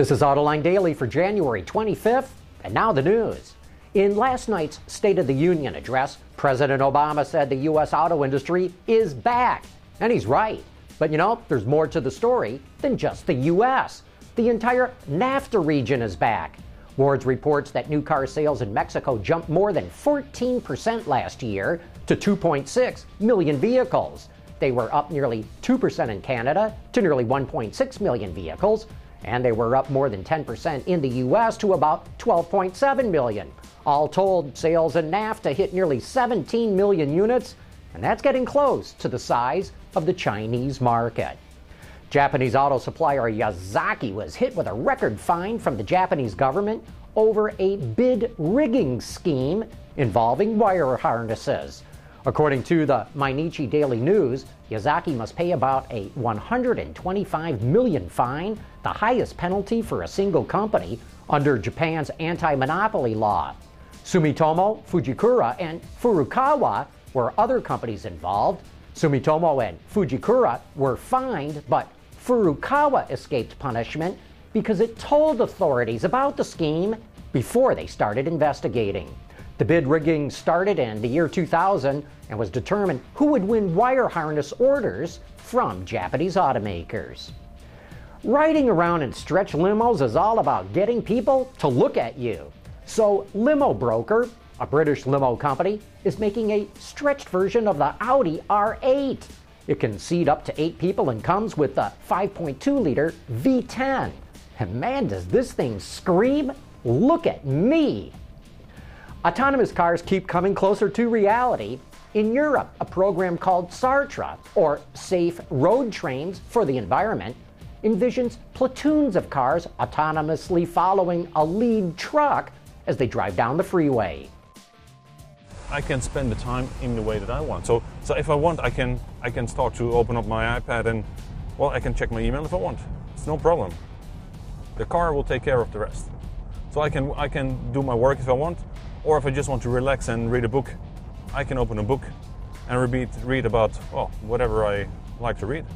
This is Autoline Daily for January 25th, and now the news. In last night's State of the Union address, President Obama said the U.S. auto industry is back. And he's right. But you know, there's more to the story than just the U.S. The entire NAFTA region is back. Wards reports that new car sales in Mexico jumped more than 14% last year to 2.6 million vehicles. They were up nearly 2% in Canada to nearly 1.6 million vehicles, and they were up more than 10% in the U.S. to about 12.7 million. All told, sales in NAFTA hit nearly 17 million units, and that's getting close to the size of the Chinese market. Japanese auto supplier Yazaki was hit with a record fine from the Japanese government over a bid rigging scheme involving wire harnesses. According to the Mainichi Daily News, Yazaki must pay about a 125 million fine, the highest penalty for a single company under Japan's anti-monopoly law. Sumitomo, Fujikura, and Furukawa were other companies involved. Sumitomo and Fujikura were fined, but Furukawa escaped punishment because it told authorities about the scheme before they started investigating. The bid rigging started in the year 2000 and was determined who would win wire harness orders from Japanese automakers. Riding around in stretch limos is all about getting people to look at you. So, Limo Broker, a British limo company, is making a stretched version of the Audi R8. It can seat up to eight people and comes with a 5.2 liter V10. And man, does this thing scream! Look at me! Autonomous cars keep coming closer to reality. In Europe, a program called SARTRE, or Safe Road Trains for the Environment, envisions platoons of cars autonomously following a lead truck as they drive down the freeway. I can spend the time in the way that I want. So, so if I want, I can I can start to open up my iPad and well, I can check my email if I want. It's no problem. The car will take care of the rest. So I can I can do my work if I want, or if I just want to relax and read a book, I can open a book and read read about oh whatever I like to read.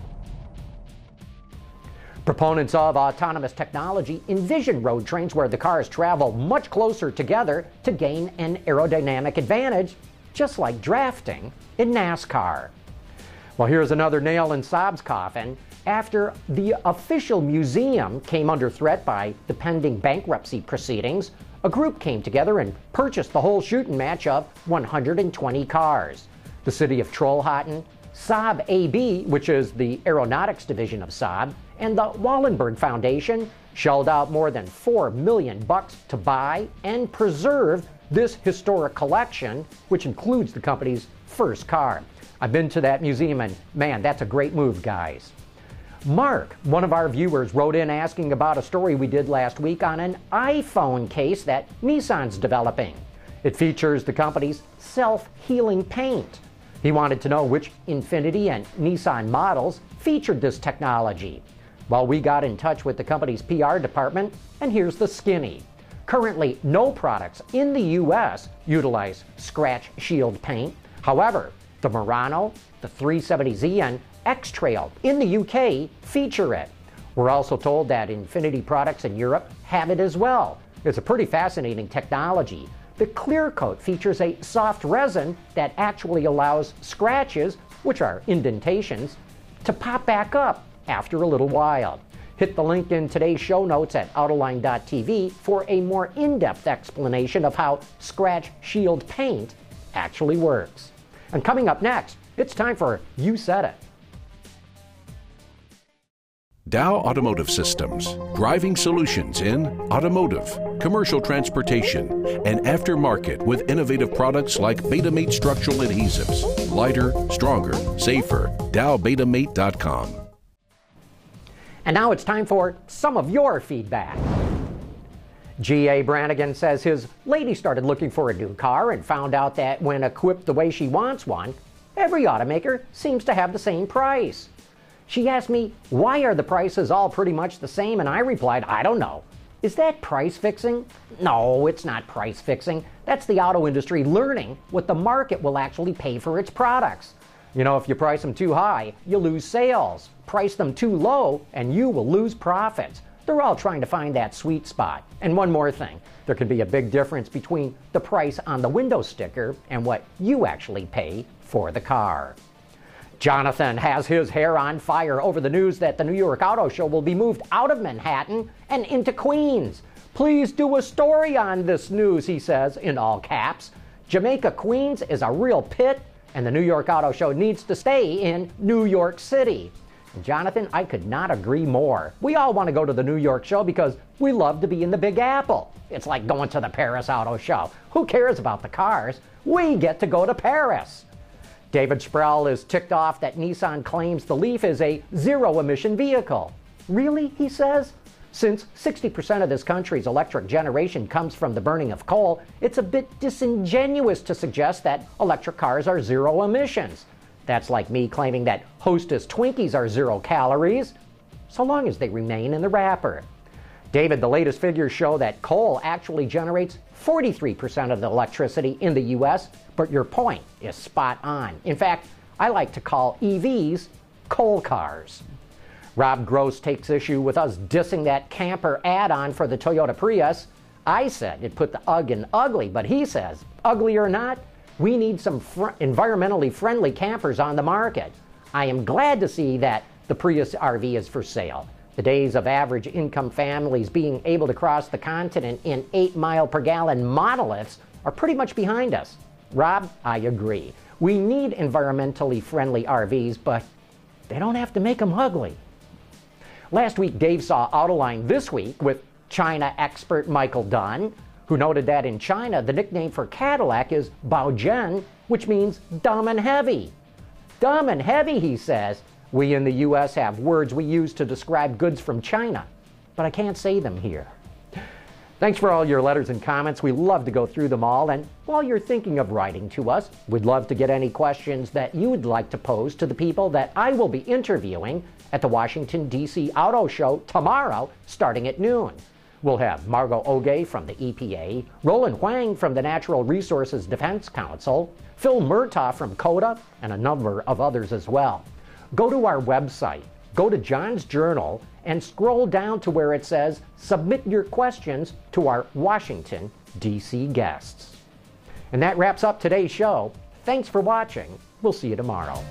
Proponents of autonomous technology envision road trains where the cars travel much closer together to gain an aerodynamic advantage, just like drafting in NASCAR. Well, here's another nail in Saab's coffin. After the official museum came under threat by the pending bankruptcy proceedings, a group came together and purchased the whole shooting match of 120 cars. The city of Trollhättan, Saab AB, which is the aeronautics division of Saab, and the Wallenberg Foundation shelled out more than 4 million bucks to buy and preserve this historic collection, which includes the company's first car. I've been to that museum and man, that's a great move, guys. Mark, one of our viewers, wrote in asking about a story we did last week on an iPhone case that Nissan's developing. It features the company's self healing paint. He wanted to know which Infiniti and Nissan models featured this technology. Well, we got in touch with the company's PR department, and here's the skinny. Currently, no products in the U.S. utilize scratch shield paint. However, the Murano, the 370Z, and X Trail in the UK feature it. We're also told that Infiniti products in Europe have it as well. It's a pretty fascinating technology. The clear coat features a soft resin that actually allows scratches, which are indentations, to pop back up after a little while. Hit the link in today's show notes at Autoline.tv for a more in depth explanation of how Scratch Shield paint actually works. And coming up next, it's time for You Said It. Dow Automotive Systems, driving solutions in automotive, commercial transportation, and aftermarket with innovative products like Betamate structural adhesives. Lighter, stronger, safer. DowBetamate.com. And now it's time for some of your feedback. G.A. Brannigan says his lady started looking for a new car and found out that when equipped the way she wants one, every automaker seems to have the same price. She asked me, why are the prices all pretty much the same? And I replied, I don't know. Is that price fixing? No, it's not price fixing. That's the auto industry learning what the market will actually pay for its products. You know, if you price them too high, you lose sales. Price them too low, and you will lose profits. They're all trying to find that sweet spot. And one more thing there can be a big difference between the price on the window sticker and what you actually pay for the car. Jonathan has his hair on fire over the news that the New York Auto Show will be moved out of Manhattan and into Queens. Please do a story on this news, he says in all caps. Jamaica, Queens is a real pit, and the New York Auto Show needs to stay in New York City. Jonathan, I could not agree more. We all want to go to the New York show because we love to be in the Big Apple. It's like going to the Paris Auto Show. Who cares about the cars? We get to go to Paris. David Sproul is ticked off that Nissan claims the Leaf is a zero emission vehicle. Really, he says? Since 60% of this country's electric generation comes from the burning of coal, it's a bit disingenuous to suggest that electric cars are zero emissions. That's like me claiming that Hostess Twinkies are zero calories, so long as they remain in the wrapper. David, the latest figures show that coal actually generates 43% of the electricity in the U.S., but your point is spot on. In fact, I like to call EVs coal cars. Rob Gross takes issue with us dissing that camper add on for the Toyota Prius. I said it put the UGG in ugly, but he says, ugly or not, we need some fr- environmentally friendly campers on the market. I am glad to see that the Prius RV is for sale. The days of average income families being able to cross the continent in 8 mile per gallon monoliths are pretty much behind us. Rob, I agree. We need environmentally friendly RVs, but they don't have to make them ugly. Last week, Dave saw Autoline this week with China expert Michael Dunne, who noted that in China, the nickname for Cadillac is Baojun, which means dumb and heavy. Dumb and heavy, he says. We in the U.S. have words we use to describe goods from China, but I can't say them here. Thanks for all your letters and comments. We love to go through them all. And while you're thinking of writing to us, we'd love to get any questions that you would like to pose to the people that I will be interviewing at the Washington, D.C. Auto Show tomorrow, starting at noon. We'll have Margo Oge from the EPA, Roland Hwang from the Natural Resources Defense Council, Phil Murtaugh from CODA, and a number of others as well. Go to our website, go to John's Journal, and scroll down to where it says Submit your questions to our Washington, D.C. guests. And that wraps up today's show. Thanks for watching. We'll see you tomorrow.